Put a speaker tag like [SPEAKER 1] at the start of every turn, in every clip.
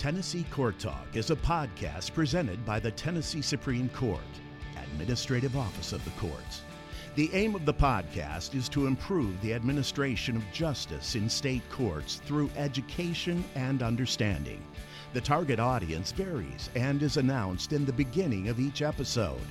[SPEAKER 1] Tennessee Court Talk is a podcast presented by the Tennessee Supreme Court, Administrative Office of the Courts. The aim of the podcast is to improve the administration of justice in state courts through education and understanding. The target audience varies and is announced in the beginning of each episode.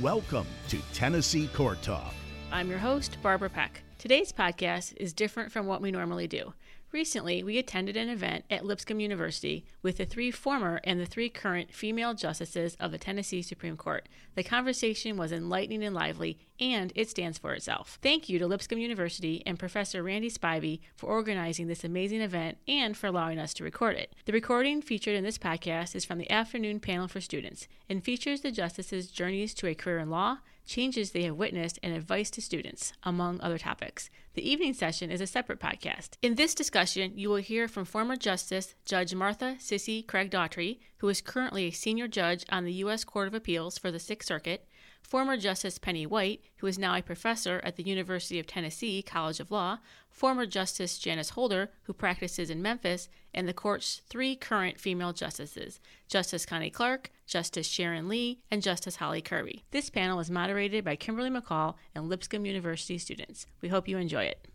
[SPEAKER 1] Welcome to Tennessee Court Talk.
[SPEAKER 2] I'm your host, Barbara Peck. Today's podcast is different from what we normally do. Recently, we attended an event at Lipscomb University with the three former and the three current female justices of the Tennessee Supreme Court. The conversation was enlightening and lively, and it stands for itself. Thank you to Lipscomb University and Professor Randy Spivey for organizing this amazing event and for allowing us to record it. The recording featured in this podcast is from the afternoon panel for students and features the justices' journeys to a career in law, changes they have witnessed, and advice to students, among other topics. The evening session is a separate podcast. In this discussion, you will hear from former Justice Judge Martha Cissy Craig Daughtrey, who is currently a senior judge on the U.S. Court of Appeals for the Sixth Circuit, former Justice Penny White, who is now a professor at the University of Tennessee College of Law, former Justice Janice Holder, who practices in Memphis, and the court's three current female justices Justice Connie Clark, Justice Sharon Lee, and Justice Holly Kirby. This panel is moderated by Kimberly McCall and Lipscomb University students. We hope you enjoy it.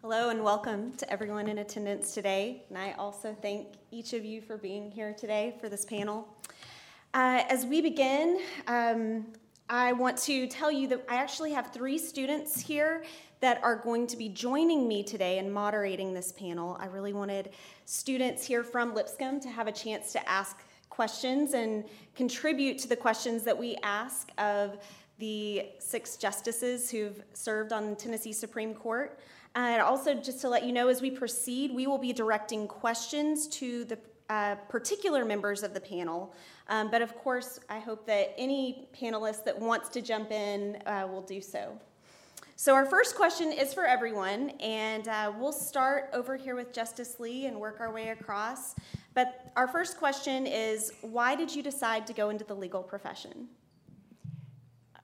[SPEAKER 3] Hello and welcome to everyone in attendance today. And I also thank each of you for being here today for this panel. Uh, as we begin, um, I want to tell you that I actually have three students here that are going to be joining me today and moderating this panel. I really wanted students here from Lipscomb to have a chance to ask questions and contribute to the questions that we ask of the six justices who've served on the Tennessee Supreme Court. And also, just to let you know, as we proceed, we will be directing questions to the uh, particular members of the panel. Um, but of course, I hope that any panelist that wants to jump in uh, will do so. So, our first question is for everyone, and uh, we'll start over here with Justice Lee and work our way across. But our first question is why did you decide to go into the legal profession?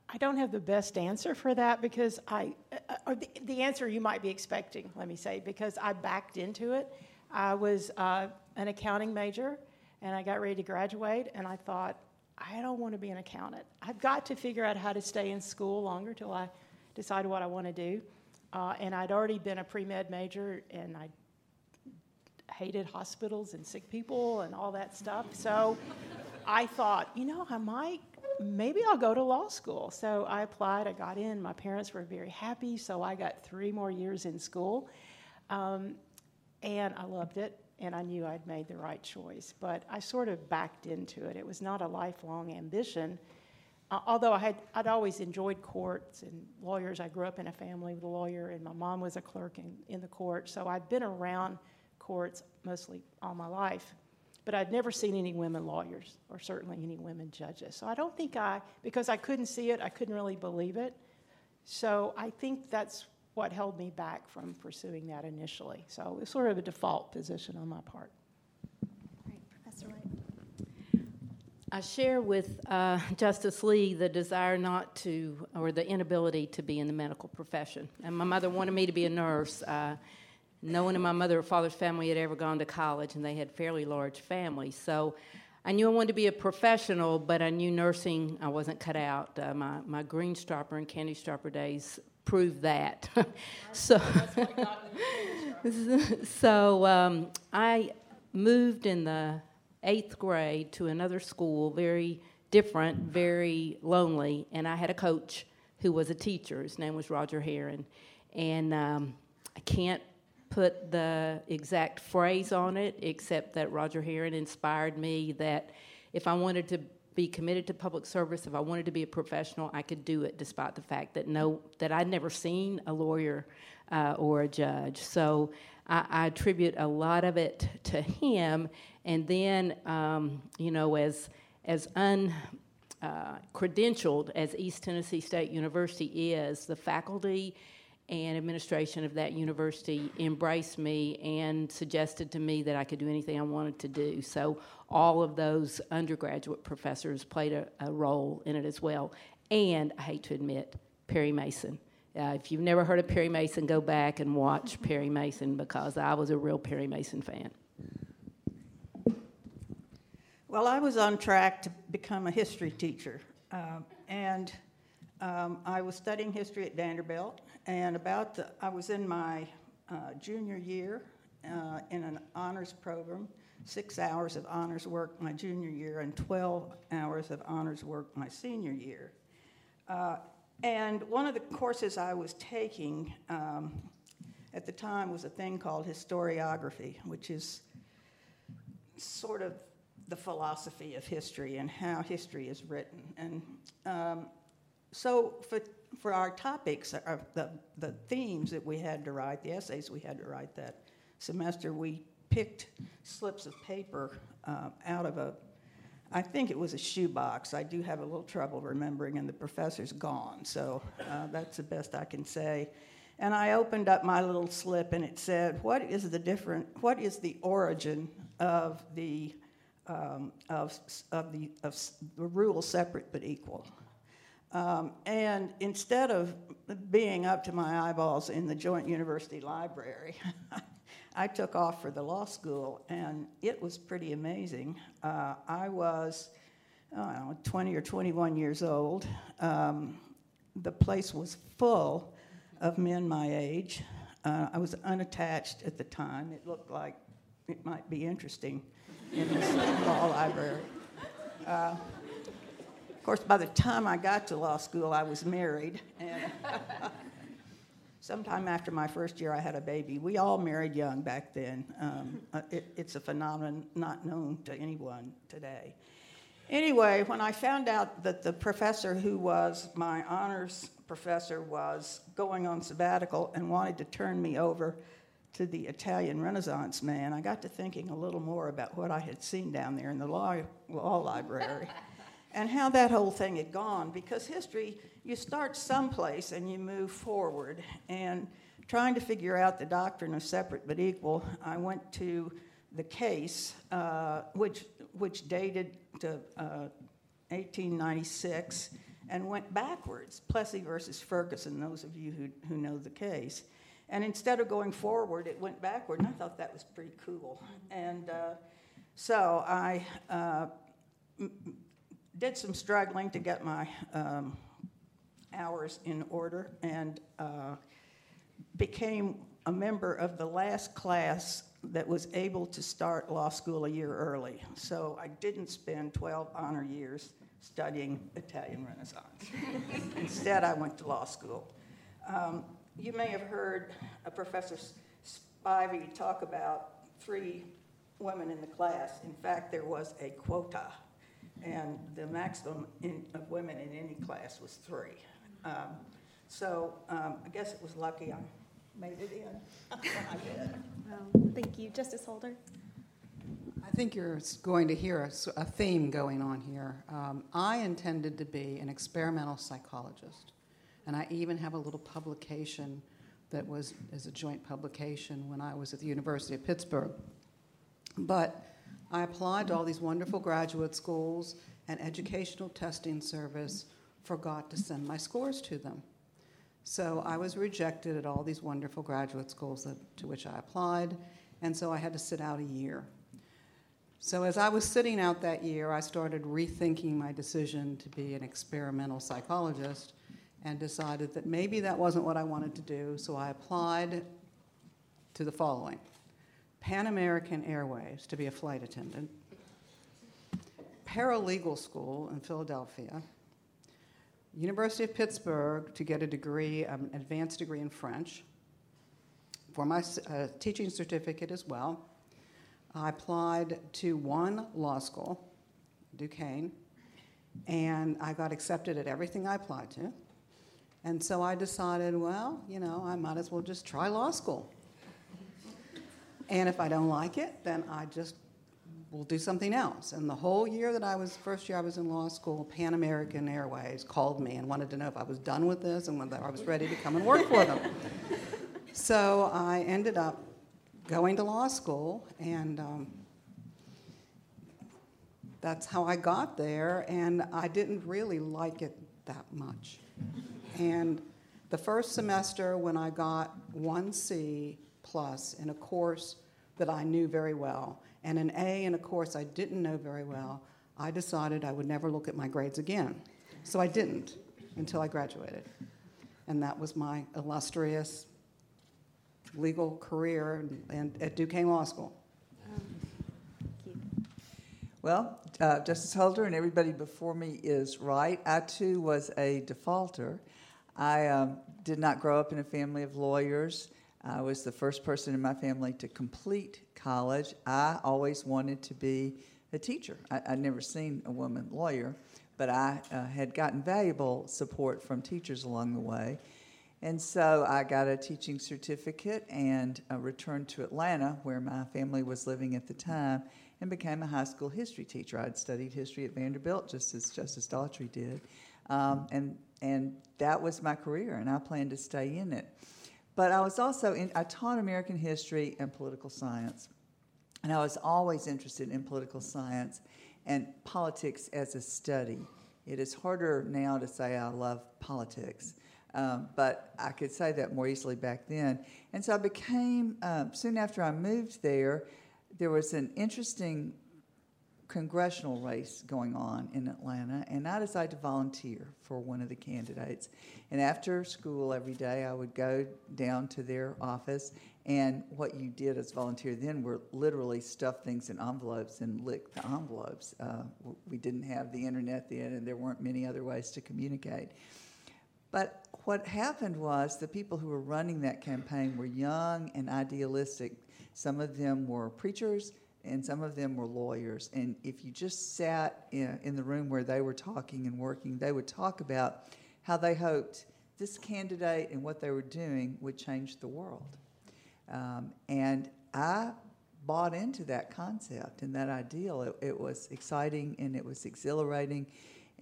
[SPEAKER 4] I don't have the best answer for that because I, uh, or the, the answer you might be expecting, let me say, because I backed into it. I was uh, an accounting major and I got ready to graduate, and I thought, I don't want to be an accountant. I've got to figure out how to stay in school longer till I decide what I want to do. Uh, and I'd already been a pre med major, and I hated hospitals and sick people and all that stuff. So I thought, you know, I might, maybe I'll go to law school. So I applied, I got in. My parents were very happy, so I got three more years in school. Um, and I loved it and I knew I'd made the right choice. But I sort of backed into it. It was not a lifelong ambition. Uh, although I had, I'd always enjoyed courts and lawyers. I grew up in a family with a lawyer, and my mom was a clerk in, in the court, so I'd been around courts mostly all my life. But I'd never seen any women lawyers, or certainly any women judges. So I don't think I, because I couldn't see it, I couldn't really believe it. So I think that's what held me back from pursuing that initially. So it was sort of a default position on my part.
[SPEAKER 3] Right, Professor White.
[SPEAKER 5] I share with uh, Justice Lee the desire not to, or the inability to be in the medical profession. And my mother wanted me to be a nurse. Uh, no one in my mother or father's family had ever gone to college, and they had fairly large families. So I knew I wanted to be a professional, but I knew nursing I wasn't cut out. Uh, my, my green stropper and candy striper days prove that. so, so um, I moved in the eighth grade to another school, very different, very lonely, and I had a coach who was a teacher. His name was Roger Heron, and um, I can't put the exact phrase on it, except that Roger Heron inspired me that if I wanted to be committed to public service. If I wanted to be a professional, I could do it, despite the fact that no, that I'd never seen a lawyer uh, or a judge. So I, I, attribute a lot of it to him. And then, um, you know, as as un uh, credentialed as East Tennessee State University is, the faculty and administration of that university embraced me and suggested to me that I could do anything I wanted to do. So all of those undergraduate professors played a, a role in it as well. And I hate to admit, Perry Mason. Uh, if you've never heard of Perry Mason, go back and watch Perry Mason because I was a real Perry Mason fan.
[SPEAKER 6] Well, I was on track to become a history teacher, uh, and um, I was studying history at Vanderbilt. And about the, I was in my uh, junior year uh, in an honors program, six hours of honors work my junior year, and 12 hours of honors work my senior year. Uh, and one of the courses I was taking um, at the time was a thing called historiography, which is sort of the philosophy of history and how history is written. And um, so for, for our topics, our, uh, the, the themes that we had to write, the essays we had to write that semester, we picked slips of paper uh, out of a, I think it was a shoebox. I do have a little trouble remembering, and the professor's gone, so uh, that's the best I can say. And I opened up my little slip, and it said, "What is the different? What is the origin of the um, of, of, the, of the rule separate but equal. Um, and instead of being up to my eyeballs in the Joint University Library, I took off for the law school, and it was pretty amazing. Uh, I was know, 20 or 21 years old. Um, the place was full of men my age. Uh, I was unattached at the time. It looked like it might be interesting in this law library. Uh, of course, by the time I got to law school, I was married. And sometime after my first year, I had a baby. We all married young back then. Um, uh, it, it's a phenomenon not known to anyone today. Anyway, when I found out that the professor who was my honors professor was going on sabbatical and wanted to turn me over to the Italian Renaissance man, I got to thinking a little more about what I had seen down there in the law, law library and how that whole thing had gone. Because history, you start someplace and you move forward. And trying to figure out the doctrine of separate but equal, I went to the case, uh, which, which dated to uh, 1896 and went backwards, Plessy versus Ferguson, those of you who, who know the case. And instead of going forward, it went backward, and I thought that was pretty cool. And uh, so I uh, did some struggling to get my um, hours in order and uh, became a member of the last class that was able to start law school a year early. So I didn't spend 12 honor years studying Italian Renaissance. Instead, I went to law school. Um, you may have heard a Professor Spivey talk about three women in the class. In fact, there was a quota, and the maximum in, of women in any class was three. Um, so um, I guess it was lucky I made it in. I did.
[SPEAKER 3] Well, thank you. Justice Holder?
[SPEAKER 7] I think you're going to hear a, a theme going on here. Um, I intended to be an experimental psychologist. And I even have a little publication that was as a joint publication when I was at the University of Pittsburgh. But I applied to all these wonderful graduate schools, and Educational Testing Service forgot to send my scores to them. So I was rejected at all these wonderful graduate schools that, to which I applied, and so I had to sit out a year. So as I was sitting out that year, I started rethinking my decision to be an experimental psychologist and decided that maybe that wasn't what I wanted to do, so I applied to the following Pan American Airways to be a flight attendant, paralegal school in Philadelphia, University of Pittsburgh to get a degree, um, an advanced degree in French, for my uh, teaching certificate as well. I applied to one law school, Duquesne, and I got accepted at everything I applied to. And so I decided, well, you know, I might as well just try law school. And if I don't like it, then I just will do something else. And the whole year that I was, first year I was in law school, Pan American Airways called me and wanted to know if I was done with this and whether I was ready to come and work for them. so I ended up going to law school, and um, that's how I got there. And I didn't really like it that much. And the first semester, when I got one C plus in a course that I knew very well, and an A in a course I didn't know very well, I decided I would never look at my grades again. So I didn't until I graduated. And that was my illustrious legal career and, and at Duquesne Law School.
[SPEAKER 8] Well, uh, Justice Holder and everybody before me is right. I too was a defaulter. I um, did not grow up in a family of lawyers. I was the first person in my family to complete college. I always wanted to be a teacher. I, would never seen a woman lawyer, but I uh, had gotten valuable support from teachers along the way. And so I got a teaching certificate and uh, returned to Atlanta, where my family was living at the time, and became a high school history teacher. I'd studied history at Vanderbilt, just as Justice Daughtrey did. Um, and, and that was my career, and I planned to stay in it. But I was also in, I taught American history and political science. And I was always interested in political science and politics as a study. It is harder now to say I love politics, um, but I could say that more easily back then. And so I became, um, soon after I moved there, there was an interesting congressional race going on in Atlanta, and I decided to volunteer for one of the candidates. And after school every day, I would go down to their office, and what you did as volunteer then were literally stuff things in envelopes and lick the envelopes. Uh, we didn't have the internet then, and there weren't many other ways to communicate. But what happened was the people who were running that campaign were young and idealistic. Some of them were preachers, and some of them were lawyers. And if you just sat in, in, the room where they were talking and working, they would talk about how they hoped this candidate and what they were doing would change the world. Um, and I bought into that concept and that ideal. It, it was exciting and it was exhilarating.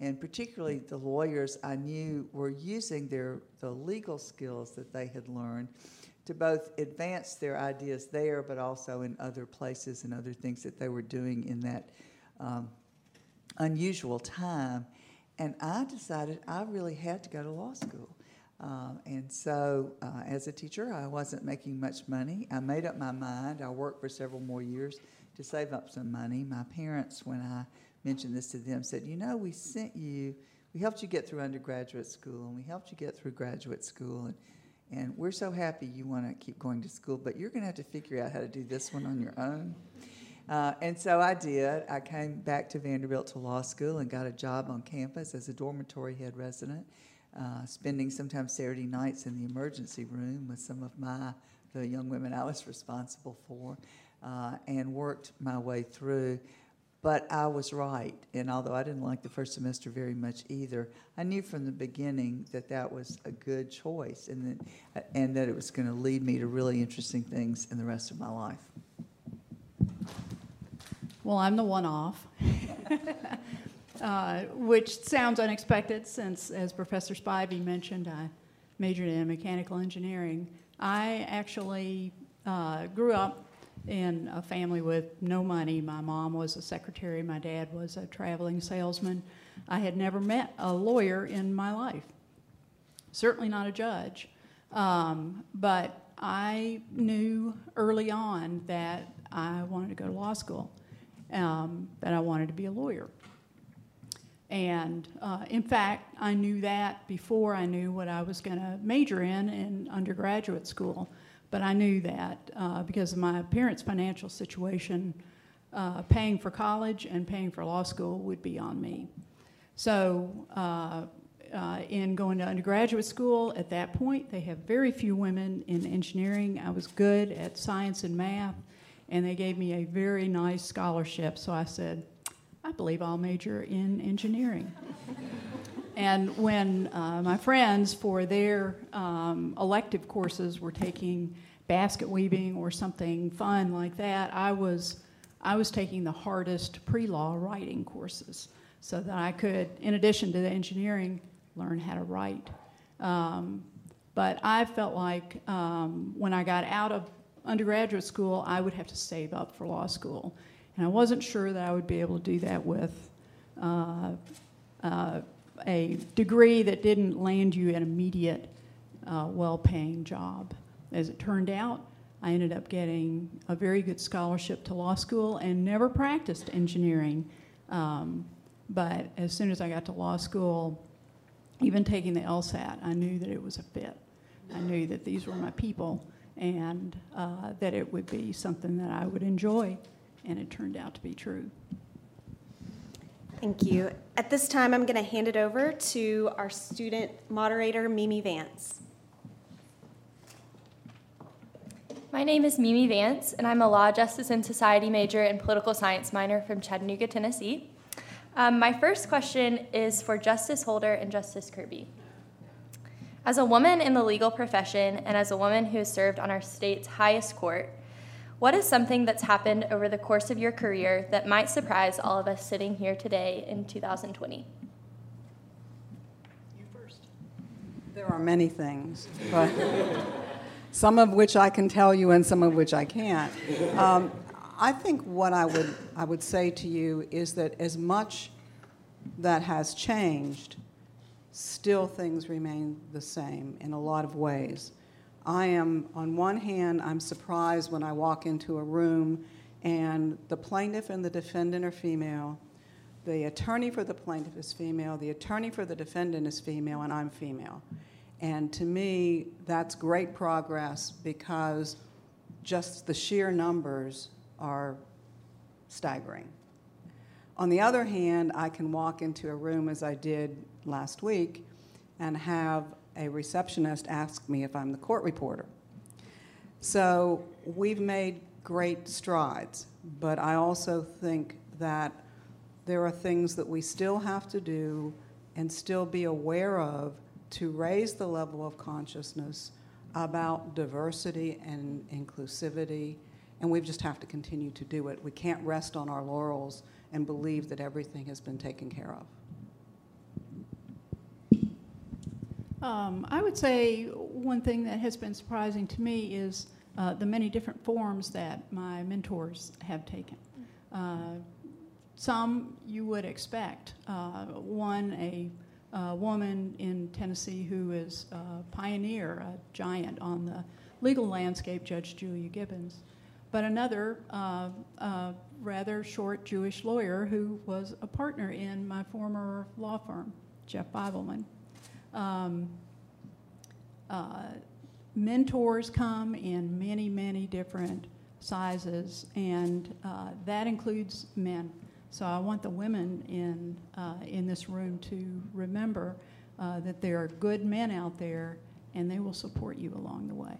[SPEAKER 8] And particularly the lawyers I knew were using their the legal skills that they had learned to both advance their ideas there, but also in other places and other things that they were doing in that um, unusual time. And I decided I really had to go to law school. Um, and so, uh, as a teacher, I wasn't making much money. I made up my mind. I worked for several more years to save up some money. My parents, when I mentioned this to them, said, You know, we sent you, we helped you get through undergraduate school, and we helped you get through graduate school. And and we're so happy you want to keep going to school, but you're going to have to figure out how to do this one on your own. Uh, and so I did. I came back to Vanderbilt to law school and got a job on campus as a dormitory head resident, uh, spending sometimes Saturday nights in the emergency room with some of my the young women I was responsible for, uh, and worked my way through. But I was right, and although I didn't like the first semester very much either, I knew from the beginning that that was a good choice, and that and that it was going to lead me to really interesting things in the rest of my life.
[SPEAKER 9] Well, I'm the one-off, uh, which sounds unexpected, since as Professor Spivey mentioned, I majored in mechanical engineering. I actually uh, grew up in a family with no money. My mom was a secretary, my dad was a traveling salesman. I had never met a lawyer in my life, certainly not a judge. Um, but I knew early on that I wanted to go to law school, um, that I wanted to be a lawyer. And uh, in fact, I knew that before I knew what I was going to major in in undergraduate school. But I knew that uh, because of my parents' financial situation, uh, paying for college and paying for law school would be on me. So, uh, uh, in going to undergraduate school, at that point, they have very few women in engineering. I was good at science and math, and they gave me a very nice scholarship. So I said, I believe I'll major in engineering. And when uh, my friends, for their um, elective courses, were taking basket weaving or something fun like that, I was, I was taking the hardest pre law writing courses so that I could, in addition to the engineering, learn how to write. Um, but I felt like um, when I got out of undergraduate school, I would have to save up for law school. And I wasn't sure that I would be able to do that with uh, uh, a degree that didn't land you an immediate, uh, well paying job. As it turned out, I ended up getting a very good scholarship to law school and never practiced engineering. Um, but as soon as I got to law school, even taking the LSAT, I knew that it was a fit. I knew that these were my people and uh, that it would be something that I would enjoy, and it turned out to be true.
[SPEAKER 3] Thank you. At this time, I'm going to hand it over to our student moderator, Mimi Vance.
[SPEAKER 10] My name is Mimi Vance, and I'm a Law, Justice, and Society major and political science minor from Chattanooga, Tennessee. Um, my first question is for Justice Holder and Justice Kirby. As a woman in the legal profession and as a woman who has served on our state's highest court, what is something that's happened over the course of your career that might surprise all of us sitting here today in 2020?
[SPEAKER 9] You first.
[SPEAKER 7] There are many things, but some of which I can tell you and some of which I can't. Um, I think what I would, I would say to you is that as much that has changed, still things remain the same in a lot of ways. I am, on one hand, I'm surprised when I walk into a room and the plaintiff and the defendant are female, the attorney for the plaintiff is female, the attorney for the defendant is female, and I'm female. And to me, that's great progress because just the sheer numbers are staggering. On the other hand, I can walk into a room as I did last week and have a receptionist asked me if I'm the court reporter. So we've made great strides, but I also think that there are things that we still have to do and still be aware of to raise the level of consciousness about diversity and inclusivity, and we just have to continue to do it. We can't rest on our laurels and believe that everything has been taken care of.
[SPEAKER 9] Um, I would say one thing that has been surprising to me is uh, the many different forms that my mentors have taken. Uh, some you would expect. Uh, one, a woman in Tennessee who is a pioneer, a giant on the legal landscape, Judge Julia Gibbons. But another, uh, rather short Jewish lawyer who was a partner in my former law firm, Jeff Feibelman. Um, uh, mentors come in many, many different sizes, and uh, that includes men. So I want the women in, uh, in this room to remember uh, that there are good men out there and they will support you along the way.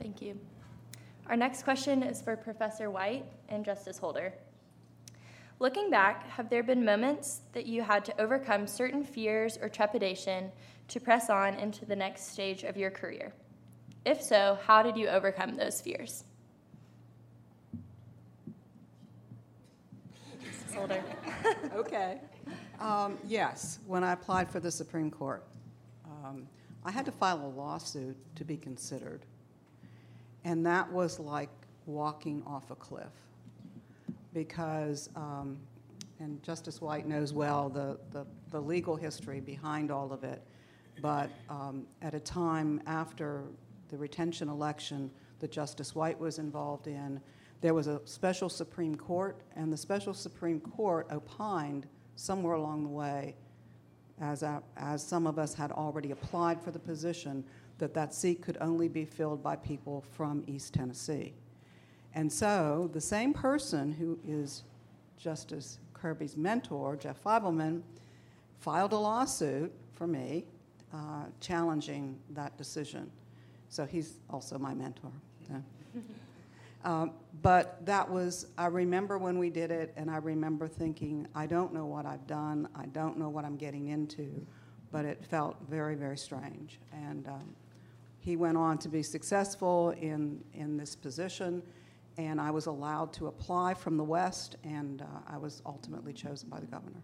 [SPEAKER 10] Thank you. Our next question is for Professor White and Justice Holder. Looking back, have there been moments that you had to overcome certain fears or trepidation to press on into the next stage of your career? If so, how did you overcome those fears? Holder.
[SPEAKER 7] okay. Um, yes, when I applied for the Supreme Court, um, I had to file a lawsuit to be considered. And that was like walking off a cliff because, um, and Justice White knows well the, the, the, legal history behind all of it, but um, at a time after the retention election that Justice White was involved in, there was a special Supreme Court, and the special Supreme Court opined somewhere along the way, as, as some of us had already applied for the position, that that seat could only be filled by people from East Tennessee. And so the same person who is Justice Kirby's mentor, Jeff Feibelman, filed a lawsuit for me uh, challenging that decision. So he's also my mentor. Um, but that was, I remember when we did it, and I remember thinking, I don't know what I've done, I don't know what I'm getting into, but it felt very, very strange. And um, he went on to be successful in, in this position, and I was allowed to apply from the West, and uh, I was ultimately chosen by the governor.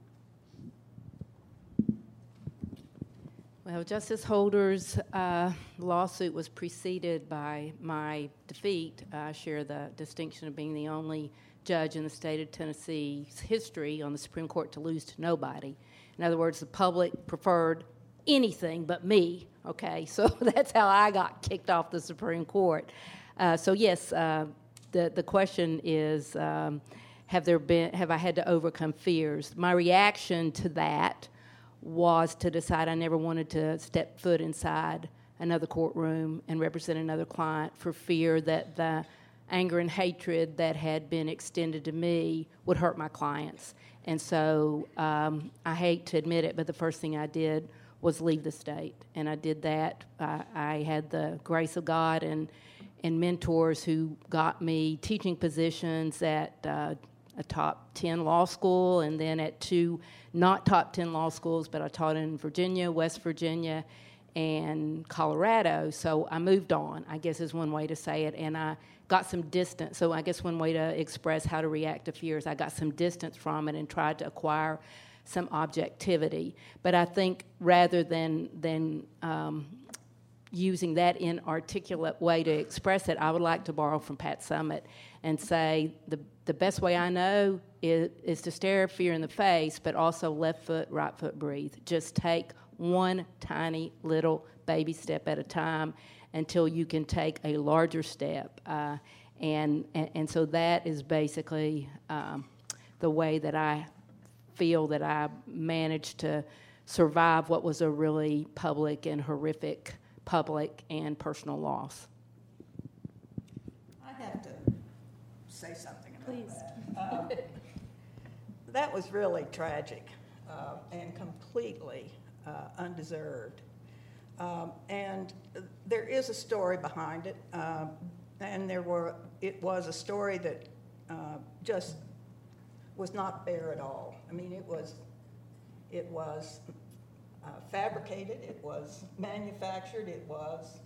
[SPEAKER 5] Well, Justice Holder's uh, lawsuit was preceded by my defeat. I share the distinction of being the only judge in the state of Tennessee's history on the Supreme Court to lose to nobody. In other words, the public preferred anything but me. Okay, so that's how I got kicked off the Supreme Court. Uh, so yes, uh, the the question is, um, have there been have I had to overcome fears? My reaction to that was to decide I never wanted to step foot inside another courtroom and represent another client for fear that the anger and hatred that had been extended to me would hurt my clients. And so um, I hate to admit it, but the first thing I did was leave the state. And I did that. I, I had the grace of God and, and mentors who got me teaching positions at uh, a top 10 law school and then at two not top 10 law schools, but I taught in Virginia, West Virginia, and Colorado. So I moved on, I guess is one way to say it. And I got some distance. So I guess one way to express how to react to fears, I got some distance from it and tried to acquire some objectivity. But I think rather than than um, using that inarticulate way to express it, I would like to borrow from Pat Summitt and say the the best way I know is, is to stare fear in the face, but also left foot, right foot, breathe. Just take one tiny little baby step at a time until you can take a larger step. Uh, and, and, and, so that is basically um, the way that I feel that I managed to survive what was a really public and horrific public and personal loss.
[SPEAKER 6] I have to say something about
[SPEAKER 10] Please.
[SPEAKER 6] that. Um, that was really tragic uh, and completely uh, undeserved. Um, and there is a story behind it, uh, and there were it was a story that uh, just was not fair at all. I mean, it was it was uh, fabricated, it was manufactured, it was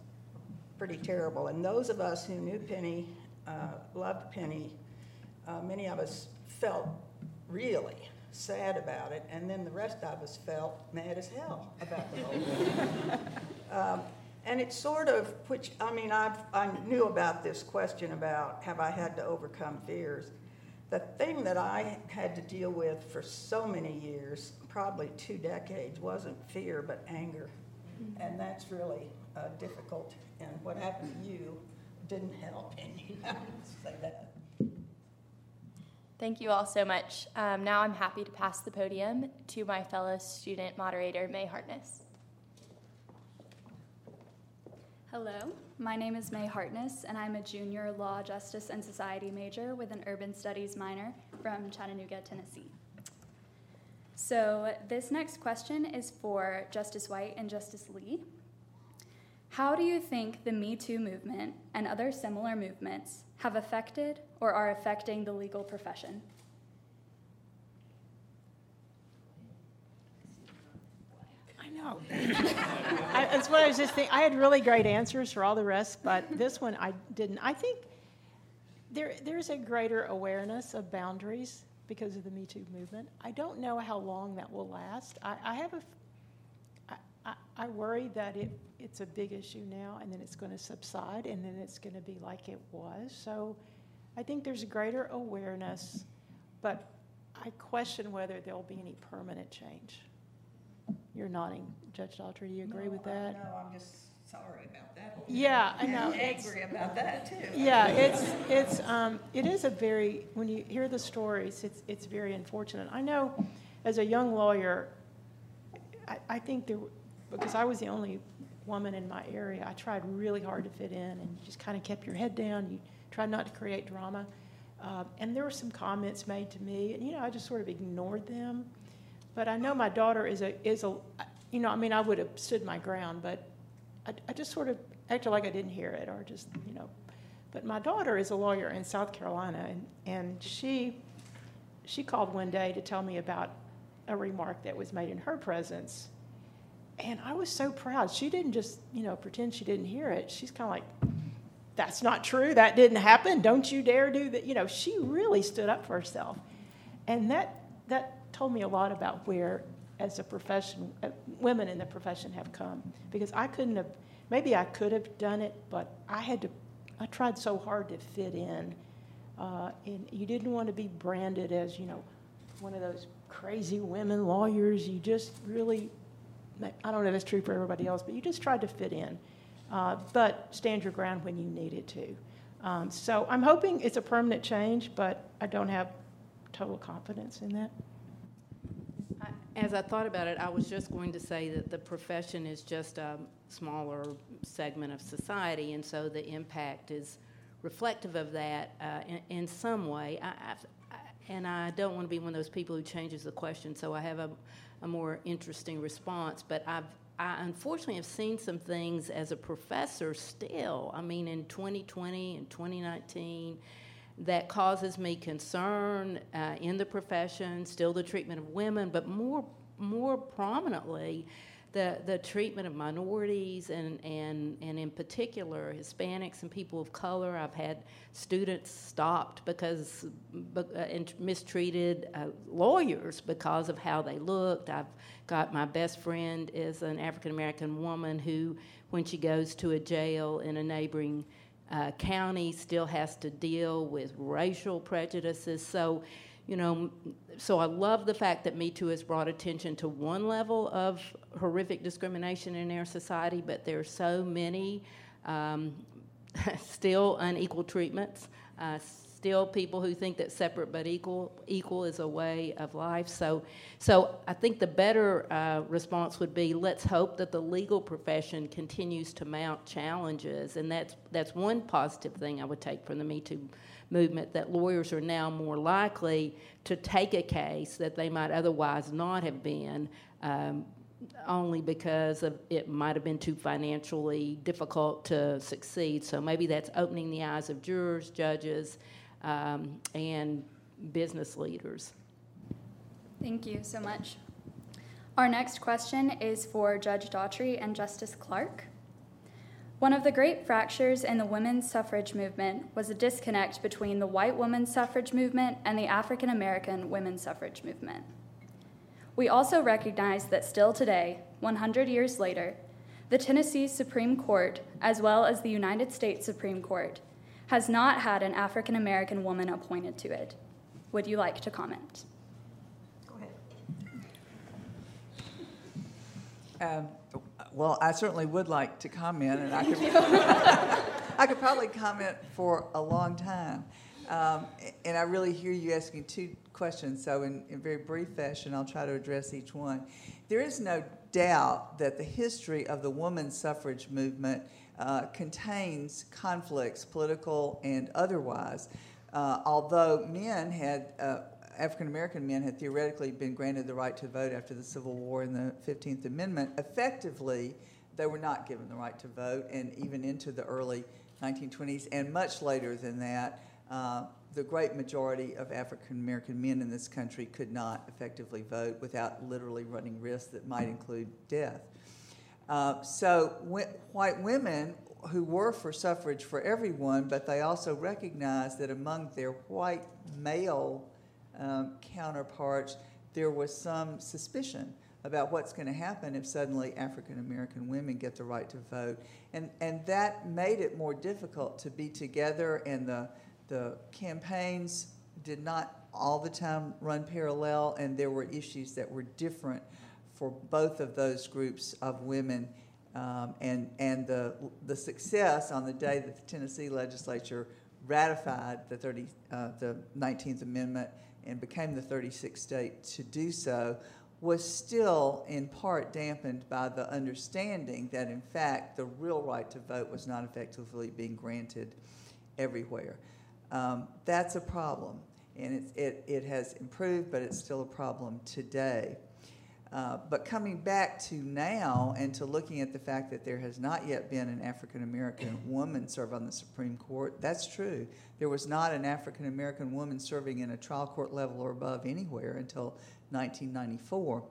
[SPEAKER 6] pretty terrible. And those of us who knew Penny, uh, loved Penny, uh, many of us felt really sad about it, and then the rest of us felt mad as hell about the whole thing. um, and it sort of, which I mean, I've, I knew about this question about have I had to overcome fears. The thing that I had to deal with for so many years, probably two decades, wasn't fear but anger, mm-hmm. and that's really uh, difficult. And what happened to you didn't help, and you have to say that.
[SPEAKER 10] Thank you all so much. Um, now I'm happy to pass the podium to my fellow student moderator, May Hartness.
[SPEAKER 11] Hello, my name is May Hartness, and I'm a junior law, justice, and society major with an urban studies minor from Chattanooga, Tennessee. So, this next question is for Justice White and Justice Lee. How do you think the Me Too movement and other similar movements have affected or are affecting the legal profession?
[SPEAKER 4] I know. I, that's what I was just thinking. I had really great answers for all the rest, but this one I didn't. I think there, there's a greater awareness of boundaries because of the Me Too movement. I don't know how long that will last. I, I have a, I, I, I worry that it it's a big issue now, and then it's going to subside, and then it's going to be like it was. So I think there's greater awareness, but I question whether there'll be any permanent change. You're nodding, Judge Daughtrey. Do you agree
[SPEAKER 6] no,
[SPEAKER 4] with that?
[SPEAKER 6] No, I'm just sorry about that.
[SPEAKER 4] Yeah, I
[SPEAKER 6] know. Angry about that too.
[SPEAKER 4] Yeah, it's it's um, it is a very when you hear the stories, it's it's very unfortunate. I know, as a young lawyer, I, I think there because I was the only woman in my area, I tried really hard to fit in and just kind of kept your head down. You tried not to create drama. Uh, and there were some comments made to me, and you know, I just sort of ignored them. But I know my daughter is a is a, you know, I mean, I would have stood my ground, but I, I just sort of acted like I didn't hear it, or just you know. But my daughter is a lawyer in South Carolina, and and she she called one day to tell me about a remark that was made in her presence and I was so proud. She didn't just, you know, pretend she didn't hear it. She's kind of like, that's not true. That didn't happen. Don't you dare do that. You know, she really stood up for herself. And that, that told me a lot about where, as a profession, uh, women in the profession have come. Because I couldn't have, maybe I could have done it, but I had to, I tried so hard to fit in. Uh, and you didn't want to be branded as, you know, one of those crazy women lawyers. You just really I don't know if it's true for everybody else, but you just tried to fit in. Uh, but stand your ground when you needed to. Um, so I'm hoping it's a permanent change, but I don't have total confidence in that.
[SPEAKER 5] As I thought about it, I was just going to say that the profession is just a smaller segment of society, and so the impact is reflective of that uh, in, in, some way. I, I, and I don't want to be one of those people who changes the question, so I have a, a more interesting response. But I've I unfortunately have seen some things as a professor still. I mean, in 2020 and 2019, that causes me concern uh, in the profession, still the treatment of women, but more, more prominently, the, the treatment of minorities and, and, and in particular Hispanics and people of color. I've had students stopped because uh, and mistreated uh, lawyers because of how they looked. I've got my best friend is an African American woman who, when she goes to a jail in a neighboring uh, county, still has to deal with racial prejudices. So you know, so I love the fact that Me Too has brought attention to one level of horrific discrimination in our society, but there are so many um, still unequal treatments, uh, still people who think that separate but equal equal is a way of life. So, so I think the better uh, response would be let's hope that the legal profession continues to mount challenges, and that's that's one positive thing I would take from the Me Too movement that lawyers are now more likely to take a case that they might otherwise not have been. Um, only because of it might have been too financially difficult to succeed. So maybe that's opening the eyes of jurors, judges, um, and business leaders.
[SPEAKER 11] Thank you so much. Our next question is for Judge Daughtrey and Justice Clark. One of the great fractures in the women's suffrage movement was a disconnect between the white women's suffrage movement and the African American women's suffrage movement. We also recognize that still today, 100 years later, the Tennessee Supreme Court, as well as the United States Supreme Court, has not had an African American woman appointed to it. Would you like to comment?
[SPEAKER 8] Go ahead. Um, well, I certainly would like to comment, and I could, I could probably comment for a long time. Um, and I really hear you asking two questions, so in, in very brief fashion, I'll try to address each one. There is no doubt that the history of the women's suffrage movement uh, contains conflicts, political and otherwise. Uh, although men had uh, African American men had theoretically been granted the right to vote after the Civil War and the 15th Amendment, effectively, they were not given the right to vote, and even into the early 1920s, and much later than that, uh, the great majority of African American men in this country could not effectively vote without literally running risks that might include death. Uh, so, white women who were for suffrage for everyone, but they also recognized that among their white male um, counterparts, there was some suspicion about what's going to happen if suddenly African American women get the right to vote. And, and that made it more difficult to be together, and the, the campaigns did not all the time run parallel, and there were issues that were different for both of those groups of women. Um, and and the, the success on the day that the Tennessee legislature ratified the, 30, uh, the 19th Amendment and became the 36th state to do so was still in part dampened by the understanding that, in fact, the real right to vote was not effectively being granted everywhere. Um, that's a problem, and it, it, it has improved, but it's still a problem today. Uh, but coming back to now and to looking at the fact that there has not yet been an African American woman serve on the Supreme Court, that's true. There was not an African American woman serving in a trial court level or above anywhere until 1994,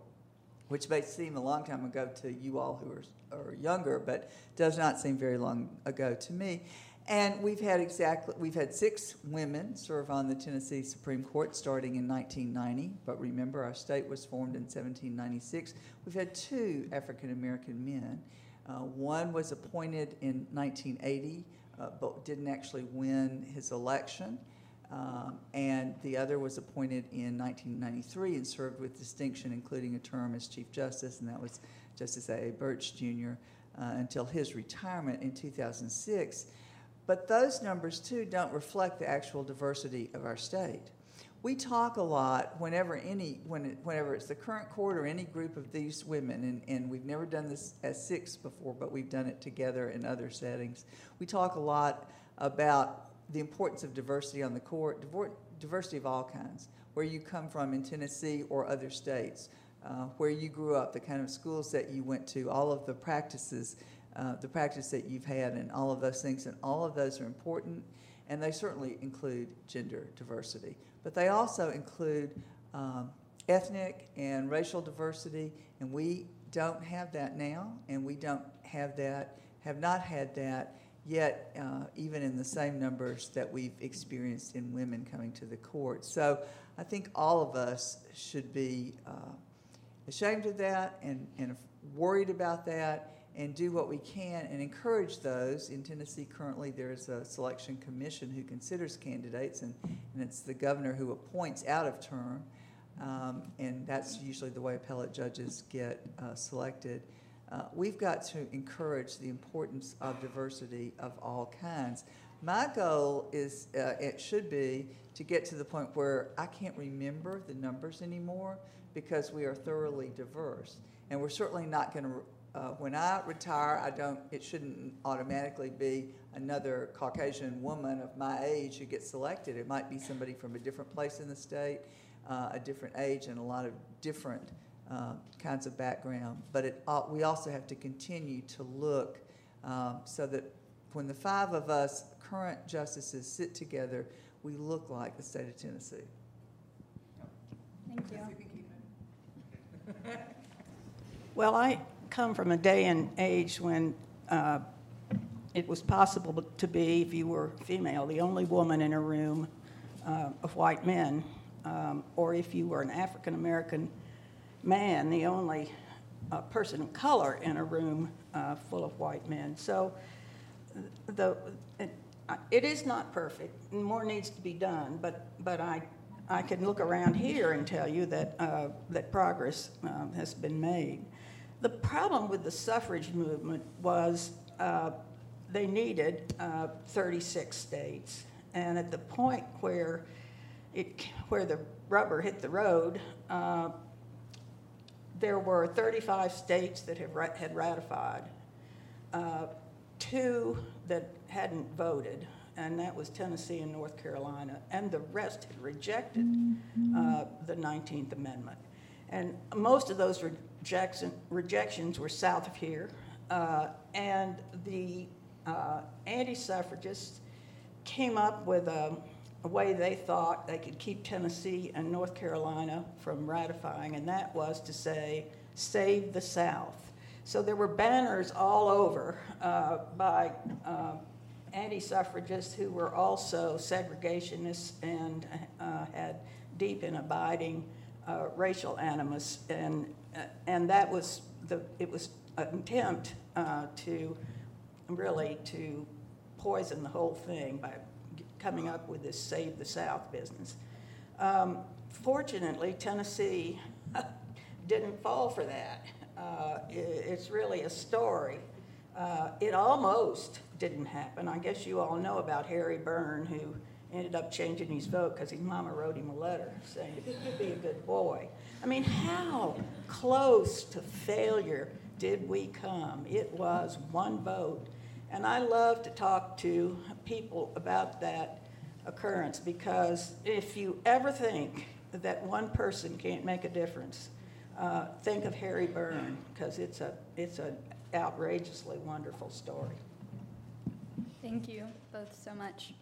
[SPEAKER 8] which may seem a long time ago to you all who are, are younger, but does not seem very long ago to me. And we've had exactly we've had six women serve on the Tennessee Supreme Court starting in 1990. But remember, our state was formed in 1796. We've had two African American men. Uh, one was appointed in 1980, uh, but didn't actually win his election. Um, and the other was appointed in 1993 and served with distinction, including a term as Chief Justice, and that was Justice A. Birch Jr. Uh, until his retirement in 2006. But those numbers too don't reflect the actual diversity of our state. We talk a lot whenever any when it, whenever it's the current court or any group of these women, and, and we've never done this as six before, but we've done it together in other settings. We talk a lot about the importance of diversity on the court, diversity of all kinds, where you come from in Tennessee or other states, uh, where you grew up, the kind of schools that you went to, all of the practices, uh, the practice that you've had, and all of those things, and all of those are important, and they certainly include gender diversity. But they also include um, ethnic and racial diversity, and we don't have that now, and we don't have that, have not had that yet, uh, even in the same numbers that we've experienced in women coming to the court. So I think all of us should be uh, ashamed of that and, and worried about that and do what we can and encourage those. In Tennessee, currently, there's a selection commission who considers candidates, and, and it's the governor who appoints out of term. Um, and that's usually the way appellate judges get uh, selected. Uh, we've got to encourage the importance of diversity of all kinds. My goal is, uh, it should be, to get to the point where I can't remember the numbers anymore because we are thoroughly diverse. And we're certainly not going to uh, when I retire, I don't, it shouldn't automatically be another Caucasian woman of my age who gets selected. It might be somebody from a different place in the state, uh, a different age, and a lot of different uh, kinds of background. But it, uh, we also have to continue to look um, so that when the five of us current justices sit together, we look like the state of Tennessee.
[SPEAKER 11] Thank you.
[SPEAKER 6] Well, I come from a day and age when uh, it was possible to be, if you were female, the only woman in a room uh, of white men, um, or if you were an African American man, the only uh, person of color in a room uh, full of white men. So the, it, it is not perfect. More needs to be done, but, but I, I can look around here and tell you that, uh, that progress uh, has been made. The problem with the suffrage movement was uh, they needed uh, 36 states. And at the point where, it, where the rubber hit the road, uh, there were 35 states that have, had ratified, uh, two that hadn't voted, and that was Tennessee and North Carolina, and the rest had rejected uh, the 19th Amendment. And most of those rejection, rejections were south of here. Uh, and the uh, anti suffragists came up with a, a, way they thought they could keep Tennessee and North Carolina from ratifying, and that was to say, save the South. So there were banners all over uh, by uh, anti suffragists who were also segregationists and uh, had deep and abiding uh, racial animus, and uh, and that was the it was an attempt uh, to really to poison the whole thing by coming up with this save the South business. Um, fortunately, Tennessee didn't fall for that. Uh, it, it's really a story. Uh, it almost didn't happen. I guess you all know about Harry Burn, who ended up changing his vote because his mama wrote him a letter saying, be a good boy. I mean, how close to failure did we come? It was one vote. And I love to talk to people about that occurrence because if you ever think that one person can't make a difference, uh, think of Harry Burn because it's a it's an outrageously wonderful story.
[SPEAKER 11] Thank you both so much.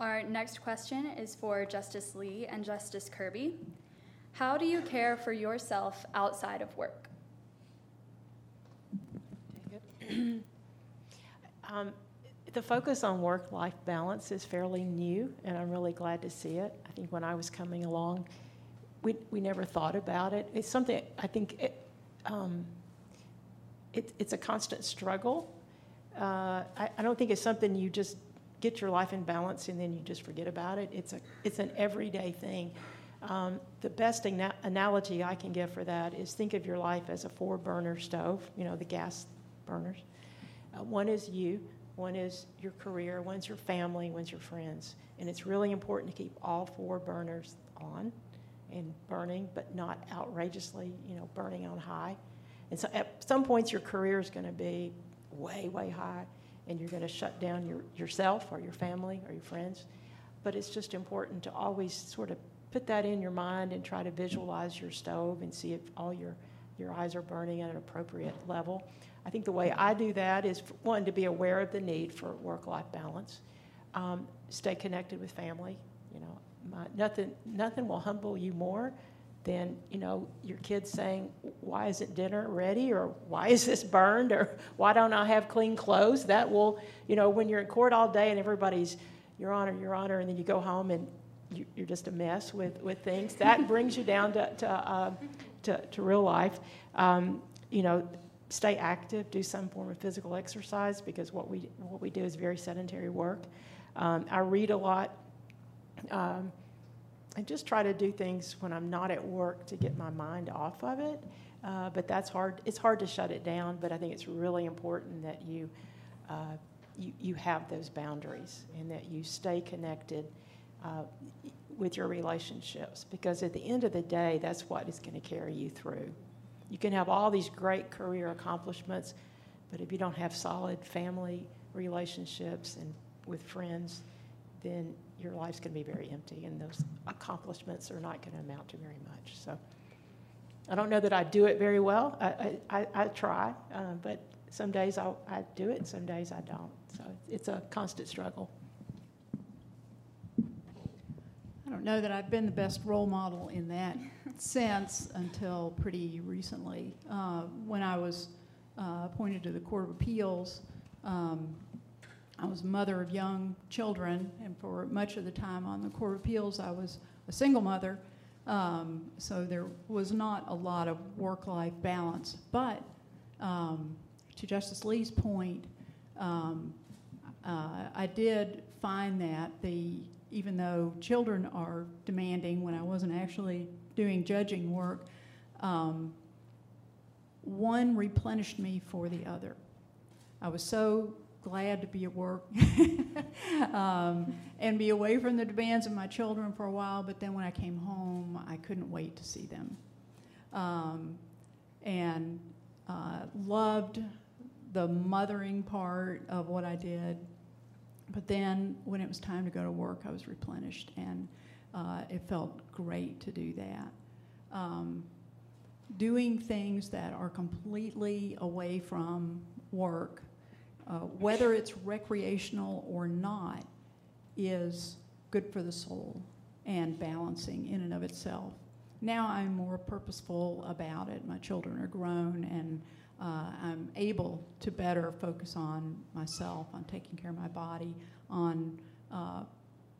[SPEAKER 11] Our next question is for Justice Lee and Justice Kirby. How do you care for yourself outside of work?
[SPEAKER 4] um, the focus on work life balance is fairly new, and I'm really glad to see it. I think when I was coming along, we, we never thought about it. It's something I think it, um, it, it's a constant struggle. Uh, I, I don't think it's something you just get your life in balance and then you just forget about it. It's, a, it's an everyday thing. Um, the best ana- analogy I can give for that is think of your life as a four burner stove, you know, the gas burners. Uh, one is you, one is your career, one's your family, one's your friends. And it's really important to keep all four burners on and burning, but not outrageously, you know, burning on high. And so at some points, your career is going to be way, way high, and you're going to shut down your, yourself or your family or your friends. But it's just important to always sort of put that in your mind and try to visualize your stove and see if all your, your eyes are burning at an appropriate level. I think the way I do that is one, to be aware of the need for work life balance, um, stay connected with family. You know, my, nothing, nothing will humble you more than you know your kids saying why isn't dinner ready or why is this burned or why don't i have clean clothes that will you know when you're in court all day and everybody's your honor your honor and then you go home and you, are just a mess with, with things that brings you down to, to, uh, to, to, real life um, you know stay active do some form of physical exercise because what we what we do is very sedentary work um, i read a lot um, I just try to do things when I'm not at work to get my mind off of it. Uh, but that's hard. It's hard to shut it down. But I think it's really important that you, uh, you, you have those boundaries and that you stay connected with your relationships because at the end of the day, that's what is going to carry you through. You can have all these great career accomplishments, but if you don't have solid family relationships and with friends, then your life's going to be very empty, and those accomplishments are not going to amount to very much. So I don't know that I do it very well. I, I, I try, uh, but some days I'll, I do it, some days I don't. So it's a constant struggle.
[SPEAKER 9] I don't know that I've been the best role model in that sense until pretty recently. Uh, when I was uh, appointed to the Court of Appeals, um, I was a mother of young children, and for much of the time on the Court of Appeals, I was a single mother. Um, so there was not a lot of work life balance. But um, to Justice Lee's point, um, uh, I did find that the even though children are demanding when I wasn't actually doing judging work, um, one replenished me for the other. I was so glad to be at work um, and be away from the demands of my children for a while. But then when I came home, I couldn't wait to see them. Um, and uh, loved the mothering part of what I did. But then when it was time to go to work, I was replenished, and uh, it felt great to do that. Um, doing things that are completely away from work uh, whether it's recreational or not, is good for the soul and balancing in and of itself. Now I'm more purposeful about it. My children are grown, and uh, I'm able to better focus on myself, on taking care of my body, on uh,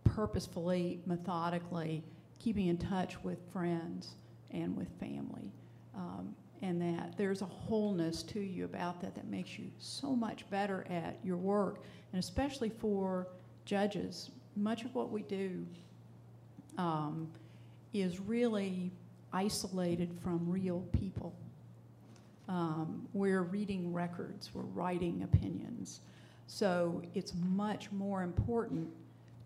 [SPEAKER 9] purposefully, methodically keeping in touch with friends and with family. Um, and that there's a wholeness to you about that that makes you so much better at your work, and especially for judges. Much of what we do um, is really isolated from real people. Um, we're reading records, we're writing opinions. So it's much more important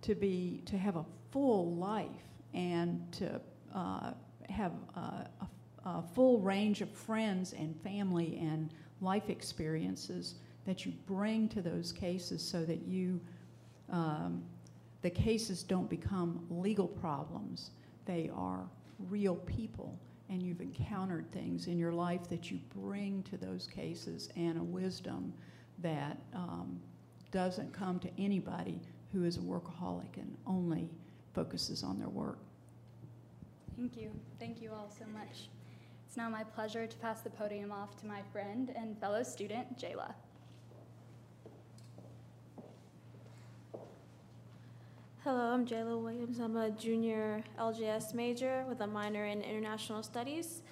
[SPEAKER 9] to be to have a full life and to uh, have uh, a a full range of friends and family and life experiences that you bring to those cases so that you um, the cases don't become legal problems they are real people and you've encountered things in your life that you bring to those cases and a wisdom that um, doesn't come to anybody who is a workaholic and only focuses on their work.
[SPEAKER 11] Thank you. Thank you all so much. It's now my pleasure to pass the podium off to my friend and fellow student, Jayla.
[SPEAKER 12] Hello, I'm Jayla Williams. I'm a junior LJS major with a minor in international studies,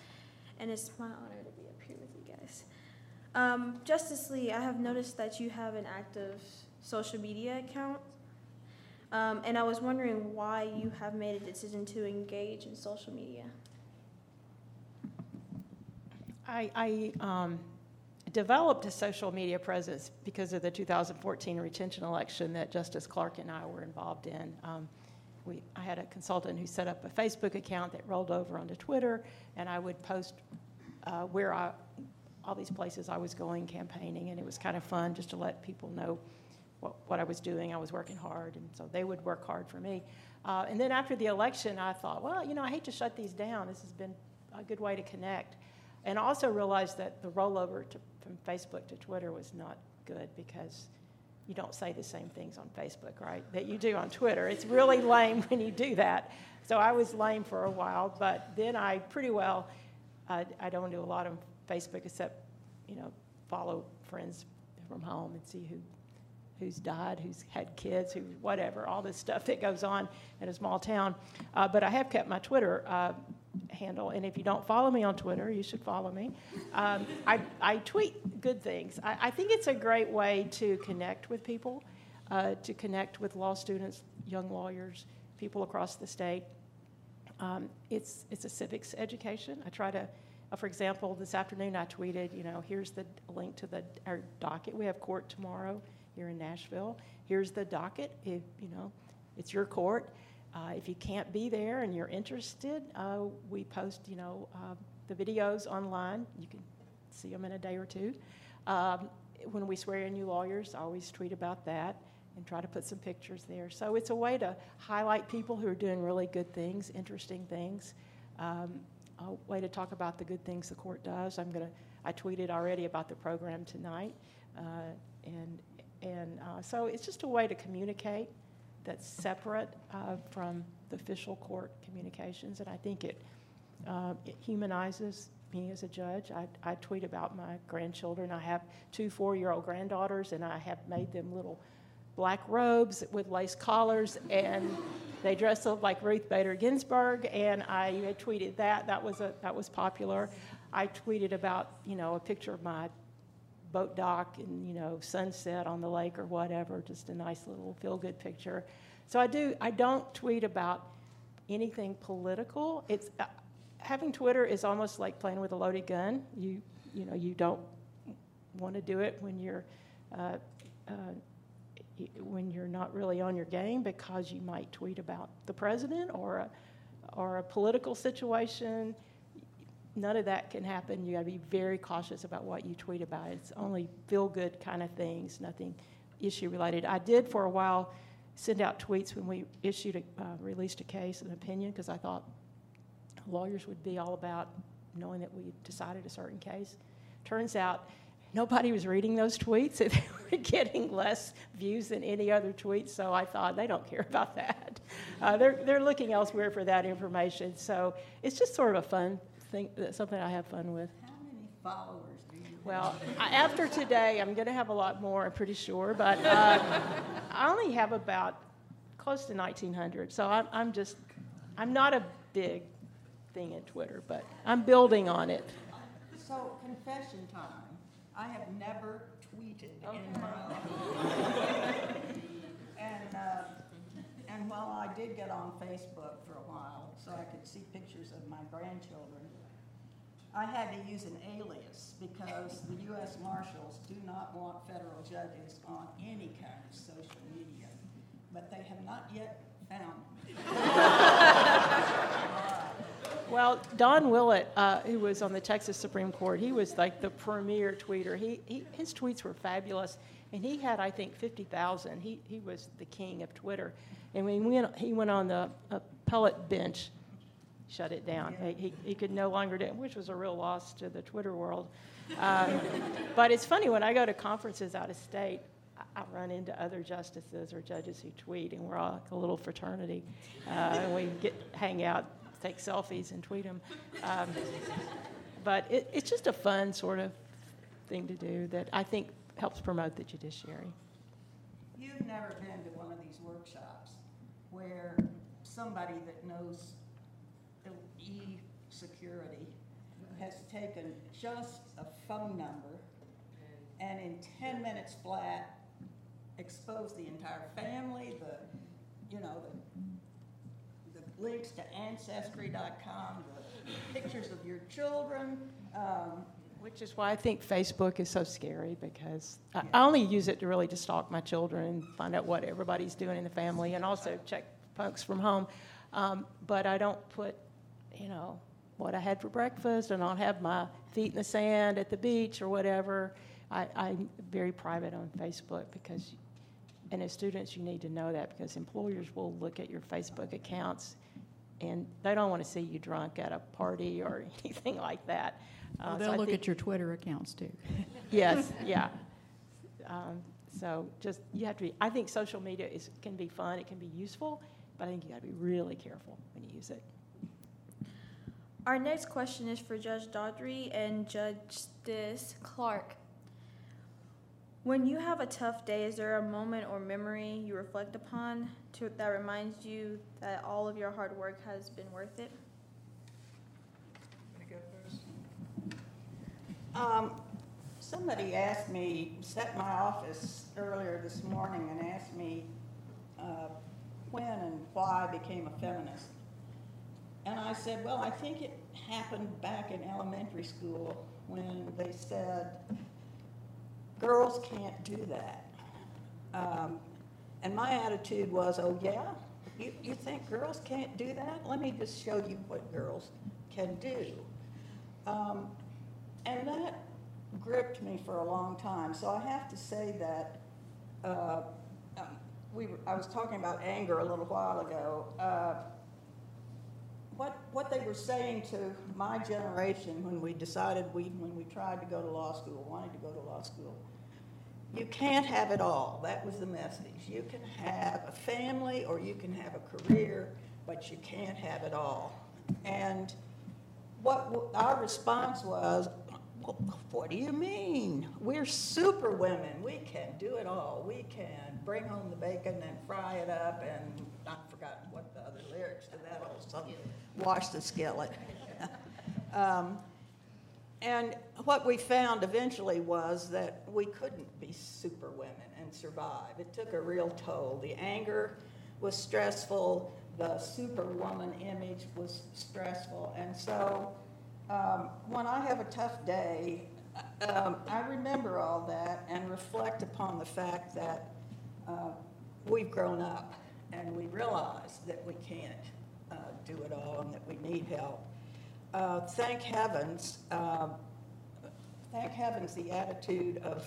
[SPEAKER 12] and it's my honor to be up here with you guys. Um, Justice Lee, I have noticed that you have an active social media account, um, and I was wondering why you have made a decision to engage in social media.
[SPEAKER 4] I, I um, developed a social media presence because of the 2014 retention election that Justice Clark and I were involved in. Um, we, I had a consultant who set up a Facebook account that rolled over onto Twitter, and I would post uh, where I, all these places I was going campaigning, and it was kind of fun just to let people know what, what I was doing. I was working hard, and so they would work hard for me. Uh, and then after the election, I thought, well, you know, I hate to shut these down. This has been a good way to connect. And also realized that the rollover to, from Facebook to Twitter was not good because you don't say the same things on Facebook, right, that you do on Twitter. It's really lame when you do that. So I was lame for a while, but then I pretty well, uh, I don't do a lot on Facebook except, you know, follow friends from home and see who who's died, who's had kids, who whatever, all this stuff that goes on in a small town. Uh, but I have kept my Twitter uh, handle, and if you don't follow me on Twitter, you should follow me. Um, I, I tweet good things. I, I, think it's a great way to connect with people, uh, to connect with law students, young lawyers, people across the state. Um, it's, it's a civics education. I try to uh, for example, this afternoon I tweeted, you know, here's the link to the our docket. We have court tomorrow here in Nashville. Here's the docket. If you know, it's your court. Uh, if you can't be there and you're interested, uh, we post you know uh, the videos online. You can see them in a day or two. Um, when we swear in new lawyers, I always tweet about that and try to put some pictures there. So it's a way to highlight people who are doing really good things, interesting things. Um, a way to talk about the good things the court does. I'm gonna. I tweeted already about the program tonight, uh, and and uh, so it's just a way to communicate that's separate uh, from the official court communications. And I think it, uh, it humanizes me as a judge. I, I tweet about my grandchildren. I have two four year old granddaughters, and I have made them little black robes with lace collars, and they dress up like Ruth Bader Ginsburg. And I had tweeted that. That was, a, that was popular. I tweeted about, you know, a picture of my boat dock and you know sunset on the lake or whatever just a nice little feel good picture. So i do i don't tweet about anything political. It's uh, having twitter is almost like playing with a loaded gun. You you know you don't want to do it when you're uh, uh, when you're not really on your game because you might tweet about the president or a, or a political situation none of that can happen. You got to be very cautious about what you tweet about. It's only feel good kind of things, nothing issue related. I did for a while send out tweets when we issued a, uh, released a case, an opinion, because I thought lawyers would be all about knowing that we decided a certain case. Turns out nobody was reading those tweets. They were getting less views than any other tweet, so I thought they don't care about that. Uh, they're, they're looking elsewhere for that information. So it's just sort of a fun think that's something I have fun with.
[SPEAKER 6] How many followers do you have?
[SPEAKER 4] Well, I, after today, I'm going to have a lot more, I'm pretty sure, but uh, I only have about close to 1,900. So I'm, I'm just, I'm not a big thing in Twitter, but I'm building on it.
[SPEAKER 6] So, confession time. I have never tweeted okay. in my life. and, uh, and while I did get on Facebook for a while so I could see pictures of my grandchildren, I had to use an alias because the U.S. Marshals do not want federal judges on any kind of social media, but they have not yet found me.
[SPEAKER 4] well, Don Willett, uh, who was on the Texas Supreme Court, he was like the premier tweeter. He, he his tweets were fabulous, and he had I think fifty thousand. He he was the king of Twitter, and when he went, he went on the appellate bench shut it down. Yeah. He, he could no longer do it, which was a real loss to the Twitter world. Um, but it's funny, when I go to conferences out of state, I, run into other justices or judges who tweet, and we're all like a little fraternity. Uh, and we get hang out, take selfies, and tweet them. Um, but it, it's just a fun sort of thing to do that I think helps promote the judiciary.
[SPEAKER 6] You've never been to one of these workshops where somebody that knows e-security has taken just a phone number and in 10 minutes flat exposed the entire family, the, you know, the, the links to ancestry.com, the pictures of your children, um,
[SPEAKER 4] Which is why I think Facebook is so scary because I I only use it to really to stalk my children and find out what everybody's doing in the family and also check folks from home. Um, but I don't put, you know, what I had for breakfast and don't have my feet in the sand at the beach or whatever. I, I'm very private on Facebook because, and as students, you need to know that because employers will look at your Facebook accounts and they don't want to see you drunk at a party or anything like that. Uh, so
[SPEAKER 9] they'll
[SPEAKER 4] I
[SPEAKER 9] look
[SPEAKER 4] think-
[SPEAKER 9] at your Twitter accounts too.
[SPEAKER 4] Yes, yeah. Um, So just, you have to be, I think social media is, can be fun, it can be useful, but I think you got to be really careful when you use it.
[SPEAKER 12] Our next question is for Judge Daughtrey and Justice Clark. When you have a tough day, is there a moment or memory you reflect upon to, that reminds you that all of your hard work has been worth it?
[SPEAKER 6] Um, somebody asked me, in my office earlier this morning and asked me uh, when and why I became a feminist. And I said, well, I think it happened back in elementary school when they said, girls can't do that. Um, and my attitude was, oh, yeah? You, you think girls can't do that? Let me just show you what girls can do. Um, and that gripped me for a long time. So I have to say that uh, um, we were, I was talking about anger a little while ago. Uh, what, what they were saying to my generation when we decided we, when we tried to go to law school, wanted to go to law school, you can't have it all. That was the message. You can have a family or you can have a career, but you can't have it all. And what our response was, what do you mean? We're super women. We can do it all. We can bring home the bacon and fry it up and I've forgotten what the other lyrics to that old song, wash the skillet. um, and what we found eventually was that we couldn't be superwomen and survive. It took a real toll. The anger was stressful, the superwoman image was stressful. And so um, when I have a tough day, um, I remember all that and reflect upon the fact that uh, we've grown up and we realize that we can't do it all and that we need help. Uh, thank heavens, uh, thank heavens the attitude of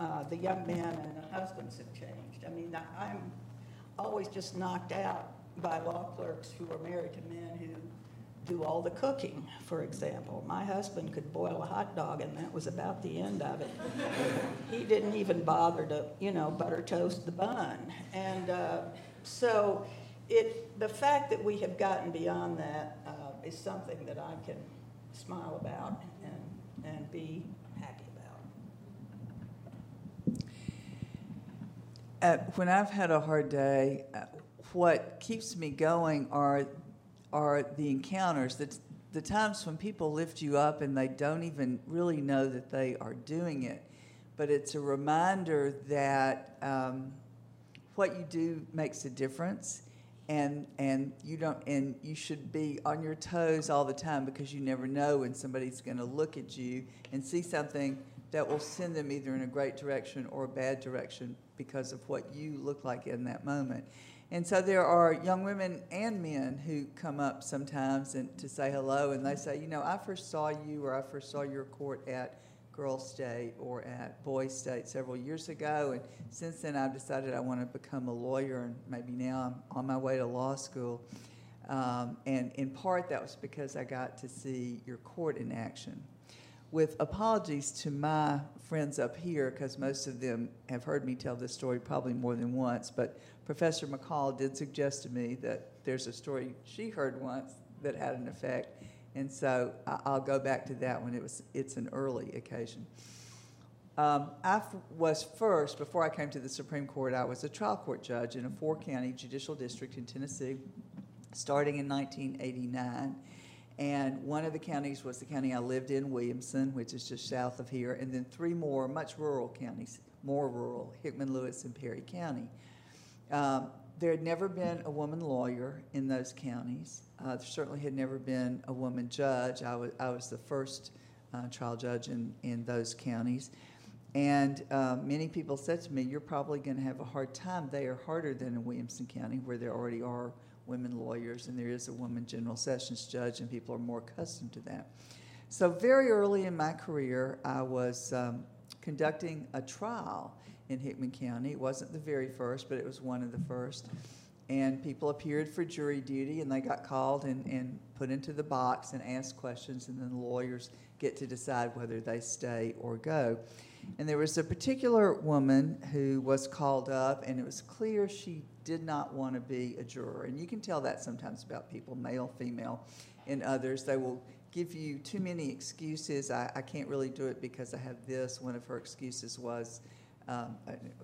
[SPEAKER 6] uh, the young men and the husbands have changed. I mean, I'm always just knocked out by law clerks who are married to men who do all the cooking, for example. My husband could boil a hot dog, and that was about the end of it. he didn't even bother to, you know, butter toast the bun. And uh, so, it the fact that we have gotten beyond that uh, is something that I can smile about and and be happy about.
[SPEAKER 8] Uh, when I've had a hard day, uh, what keeps me going are are the encounters, the, the times when people lift you up and they don't even really know that they are doing it. But it's a reminder that um, what you do makes a difference, and and you don't and you should be on your toes all the time because you never know when somebody's going to look at you and see something that will send them either in a great direction or a bad direction because of what you look like in that moment. And so there are young women and men who come up sometimes and to say hello, and they say, you know, I first saw you or I first saw your court at Girls State or at Boys State several years ago, and since then I've decided I want to become a lawyer, and maybe now I'm on my way to law school. Um, and in part, that was because I got to see your court in action. With apologies to my friends up here, because most of them have heard me tell this story probably more than once, but Professor McCall did suggest to me that there's a story she heard once that had an effect, and so I- I'll go back to that when it was. It's an early occasion. Um, I f- was first before I came to the Supreme Court. I was a trial court judge in a four-county judicial district in Tennessee, starting in 1989. And one of the counties was the county I lived in, Williamson, which is just south of here, and then three more, much rural counties, more rural, Hickman, Lewis, and Perry County. Um, there had never been a woman lawyer in those counties. Uh, there certainly had never been a woman judge. I was, I was the first uh, trial judge in, in those counties. And uh, many people said to me, You're probably going to have a hard time. They are harder than in Williamson County, where there already are women lawyers and there is a woman general sessions judge, and people are more accustomed to that. So, very early in my career, I was um, conducting a trial in Hickman County. It wasn't the very first, but it was one of the first. And people appeared for jury duty, and they got called and, and put into the box and asked questions, and then the lawyers get to decide whether they stay or go. And there was a particular woman who was called up, and it was clear she did not want to be a juror. And you can tell that sometimes about people, male, female, and others. They will give you too many excuses. I, I can't really do it because I have this. One of her excuses was, um,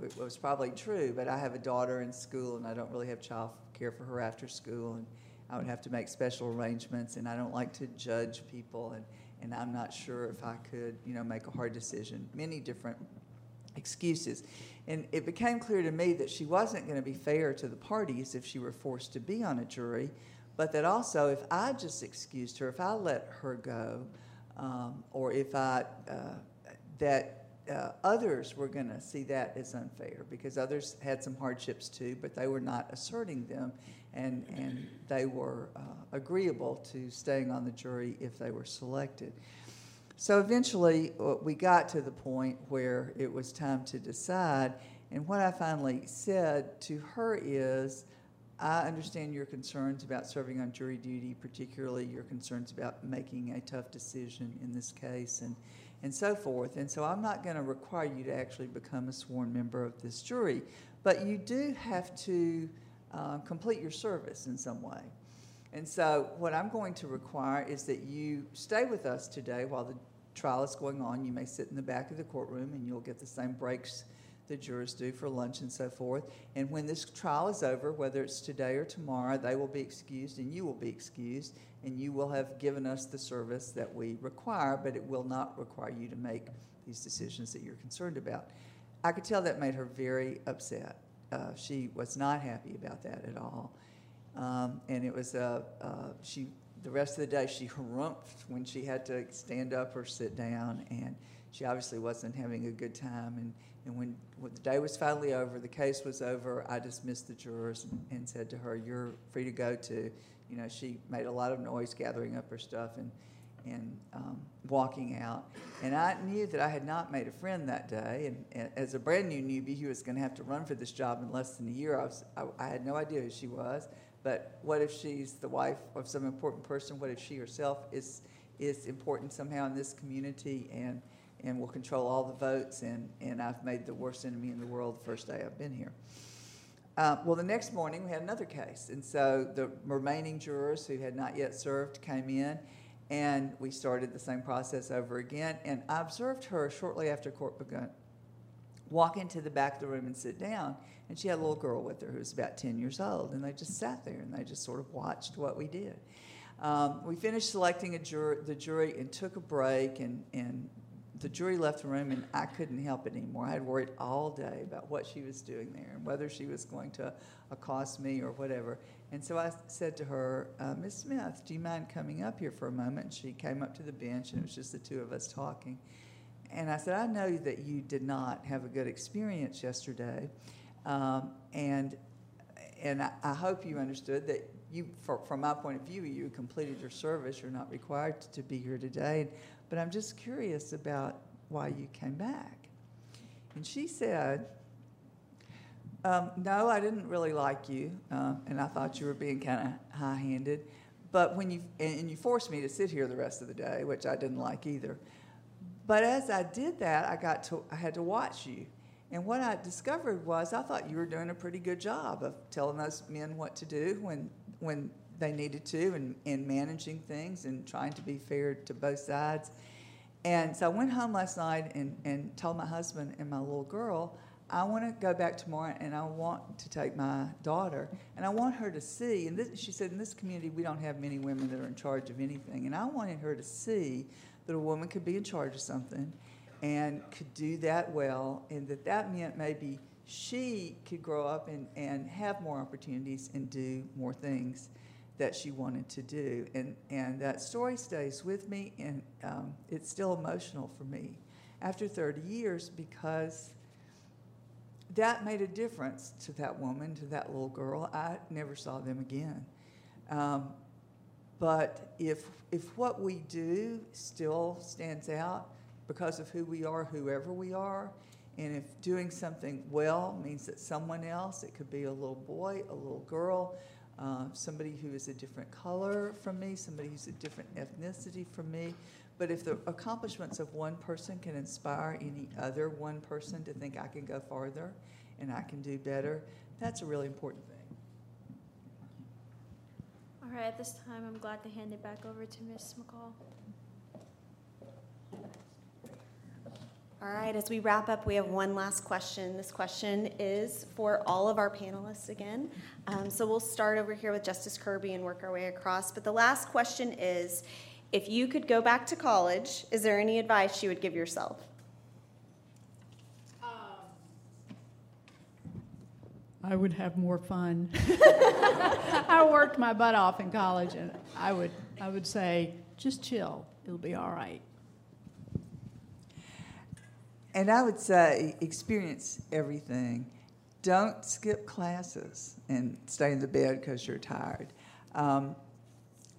[SPEAKER 8] it was probably true, but I have a daughter in school and I don't really have child care for her after school, and I would have to make special arrangements, and I don't like to judge people, and, and I'm not sure if I could, you know, make a hard decision. Many different excuses. And it became clear to me that she wasn't going to be fair to the parties if she were forced to be on a jury, but that also if I just excused her, if I let her go, um, or if I, uh, that uh, others were going to see that as unfair because others had some hardships too, but they were not asserting them, and, and they were uh, agreeable to staying on the jury if they were selected. So eventually, uh, we got to the point where it was time to decide, and what I finally said to her is, I understand your concerns about serving on jury duty, particularly your concerns about making a tough decision in this case, and and so forth. And so I'm not going to require you to actually become a sworn member of this jury, but you do have to uh, complete your service in some way. And so what I'm going to require is that you stay with us today while the trial is going on. You may sit in the back of the courtroom and you'll get the same breaks the jurors do for lunch and so forth. And when this trial is over, whether it's today or tomorrow, they will be excused and you will be excused, and you will have given us the service that we require, but it will not require you to make these decisions that you're concerned about. I could tell that made her very upset. Uh, she was not happy about that at all. Um, and it was uh, uh, she, the rest of the day, she harumphed when she had to stand up or sit down, and she obviously wasn't having a good time. And, and when, when the day was finally over, the case was over, I dismissed the jurors and, and said to her, You're free to go to you know, she made a lot of noise gathering up her stuff and, and um, walking out. And I knew that I had not made a friend that day. And, and as a brand new newbie who was going to have to run for this job in less than a year, I, was, I, I, had no idea who she was. But what if she's the wife of some important person? What if she herself is, is important somehow in this community and, and will control all the votes? And, and I've made the worst enemy in the world the first day I've been here. Uh, well, the next morning we had another case, and so the remaining jurors who had not yet served came in, and we started the same process over again. And I observed her shortly after court began walk into the back of the room and sit down, and she had a little girl with her who was about 10 years old, and they just sat there and they just sort of watched what we did. Um, we finished selecting a jur- the jury and took a break, and, and the jury left the room and I couldn't help it anymore. I had worried all day about what she was doing there and whether she was going to accost me or whatever. And so I said to her, uh, Miss Smith, do you mind coming up here for a moment? And she came up to the bench and it was just the two of us talking. And I said, I know that you did not have a good experience yesterday. Um, and and I, I, hope you understood that you, for, from my point of view, you completed your service. You're not required to be here today but I'm just curious about why you came back. And she said, um, No, I didn't really like you, uh, and I thought you were being kind of high handed. But when you, and you forced me to sit here the rest of the day, which I didn't like either. But as I did that, I got to, I had to watch you. And what I discovered was I thought you were doing a pretty good job of telling those men what to do when, when they needed to and, and managing things and trying to be fair to both sides. And so I went home last night and, and told my husband and my little girl, I want to go back tomorrow and I want to take my daughter and I want her to see. And this, she said, in this community, we don't have many women that are in charge of anything. And I wanted her to see that a woman could be in charge of something and could do that well, and that that meant maybe she could grow up and, and have more opportunities and do more things that she wanted to do. And, and that story stays with me, and um, it's still emotional for me after 30 years because that made a difference to that woman, to that little girl. I never saw them again. Um, but if, if what we do still stands out because of who we are, whoever we are, and if doing something well means that someone else, it could be a little boy, a little girl, uh, somebody who is a different color from me, somebody who's a different ethnicity from me. But if the accomplishments of one person can inspire any other one person to think I can go farther and I can do better, that's a really important thing.
[SPEAKER 12] All right, at this time, I'm glad to hand it back over to Ms. McCall.
[SPEAKER 3] All right, as we wrap up, we have one last question. This question is for all of our panelists again. Um, so we'll start over here with Justice Kirby and work our way across. But the last question is if you could go back to college, is there any advice you would give yourself?
[SPEAKER 9] I would have more fun. I worked my butt off in college, and I would, I would say, just chill. It'll be all right.
[SPEAKER 8] And I would say experience everything. Don't skip classes and stay in the bed because you're tired. Um,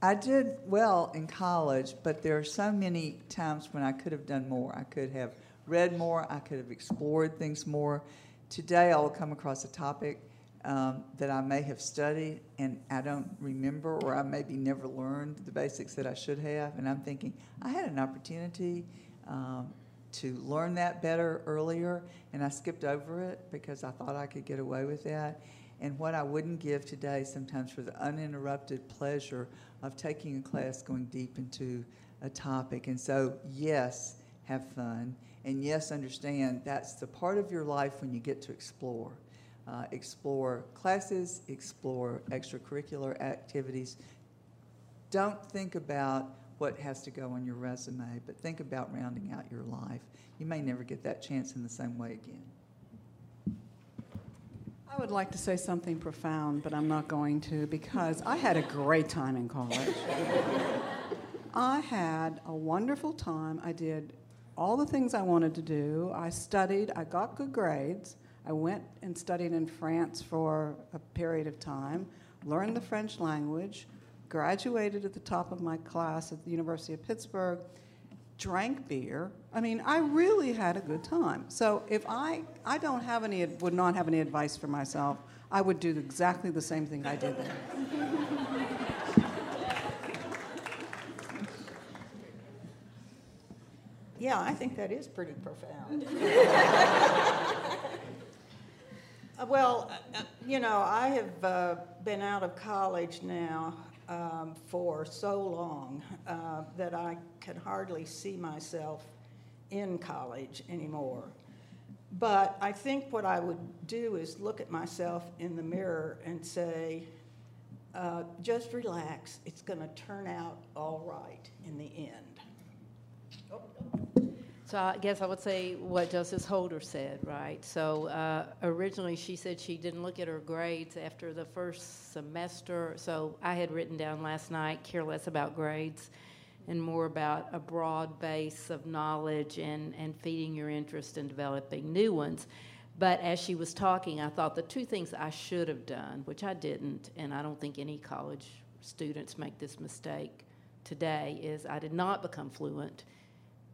[SPEAKER 8] I did well in college, but there are so many times when I could have done more. I could have read more, I could have explored things more. Today, I will come across a topic um, that I may have studied and I don't remember, or I maybe never learned the basics that I should have. And I'm thinking, I had an opportunity um, to learn that better earlier, and I skipped over it because I thought I could get away with that. And what I wouldn't give today sometimes for the uninterrupted pleasure of taking a class going deep into a topic. And so, yes, have fun. And yes, understand that's the part of your life when you get to explore. Uh, explore classes, explore extracurricular activities. Don't think about what has to go on your resume, but think about rounding out your life. You may never get that chance in the same way again.
[SPEAKER 7] I would like to say something profound, but I'm not going to because I had a great time in college. I had a wonderful time. I did all the things I wanted to do. I studied, I got good grades. I went and studied in France for a period of time, learned the French language, graduated at the top of my class at the University of Pittsburgh, drank beer. I mean, I really had a good time. So if I, I don't have any, would not have any advice for myself, I would do exactly the same thing I did there.
[SPEAKER 6] Yeah, I think that is pretty profound. Uh, well, uh, uh, you know, I have uh, been out of college now um, for so long uh, that I can hardly see myself in college anymore. But I think what I would do is look at myself in the mirror and say, uh, just relax, it's going to turn out all right in the end.
[SPEAKER 5] So I guess I would say what Justice Holder said, right? So uh, originally she said she didn't look at her grades after the first semester. So I had written down last night, care less about grades and more about a broad base of knowledge and, and feeding your interest and developing new ones. But as she was talking, I thought the two things I should have done, which I didn't, and I don't think any college students make this mistake today, is I did not become fluent.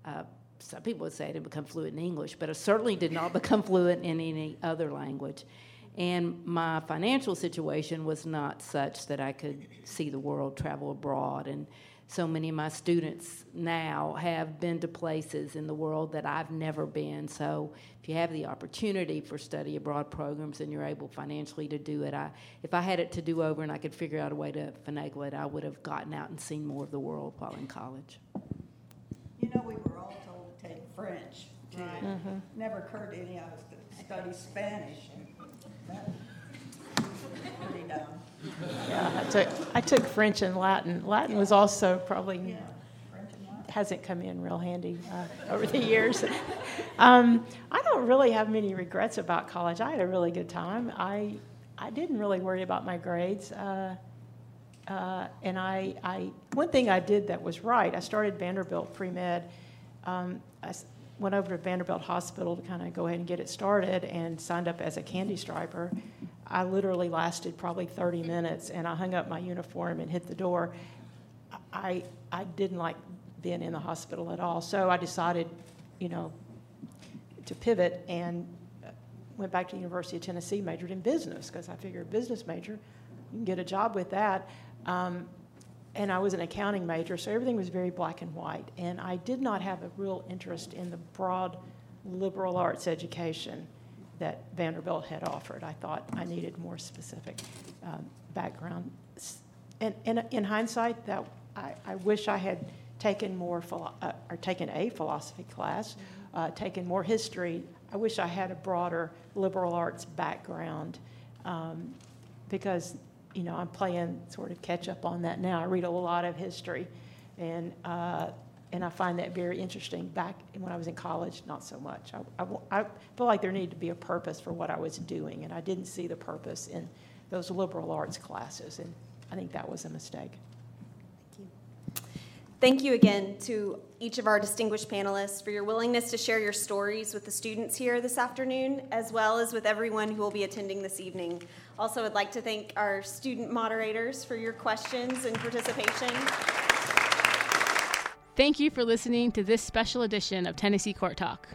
[SPEAKER 5] Uh, some people would say I didn't become fluent in English, but I certainly did not become fluent in any other language. And my financial situation was not such that I could see the world, travel abroad. And so many of my students now have been to places in the world that I've never been. So if you have the opportunity for study abroad programs and you're able financially to do it, I, if I had it to do over and I could figure out a way to finagle it, I would have gotten out and seen more of the world while in college.
[SPEAKER 6] You know, we were all French. Right. Mm-hmm. Never occurred to any of us to study Spanish. pretty dumb.
[SPEAKER 4] Yeah, I took, I took French and Latin. Latin was also probably yeah, hasn't come in real handy uh, over the years. um, I don't really have many regrets about college. I had a really good time. I I didn't really worry about my grades. Uh, uh, and I, I, one thing I did that was right, I started Vanderbilt pre-med. Um, I went over to Vanderbilt Hospital to kind of go ahead and get it started and signed up as a candy striper. I literally lasted probably 30 minutes and I hung up my uniform and hit the door. I, I didn't like being in the hospital at all, so I decided, you know, to pivot and uh, went back to the University of Tennessee, majored in business because I figured business major, you can get a job with that. Um, and I was an accounting major, so everything was very black and white. And I did not have a real interest in the broad liberal arts education that Vanderbilt had offered. I thought I needed more specific um, background. And, and in hindsight, that I, I wish I had taken more philo- uh, or taken a philosophy class, uh, taken more history. I wish I had a broader liberal arts background um, because you know I'm playing sort of catch up on that now. I read a lot of history, and uh, and I find that very interesting. Back when I was in college, not so much. I, I, I feel like there needed to be a purpose for what I was doing, and I didn't see the purpose in those liberal arts classes, and I think that was a mistake.
[SPEAKER 3] Thank you Thank you again to each of our distinguished panelists for your willingness to share your stories with the students here this afternoon, as well as with everyone who will be attending this evening. Also, I'd like to thank our student moderators for your questions and participation.
[SPEAKER 2] Thank you for listening to this special edition of Tennessee Court Talk.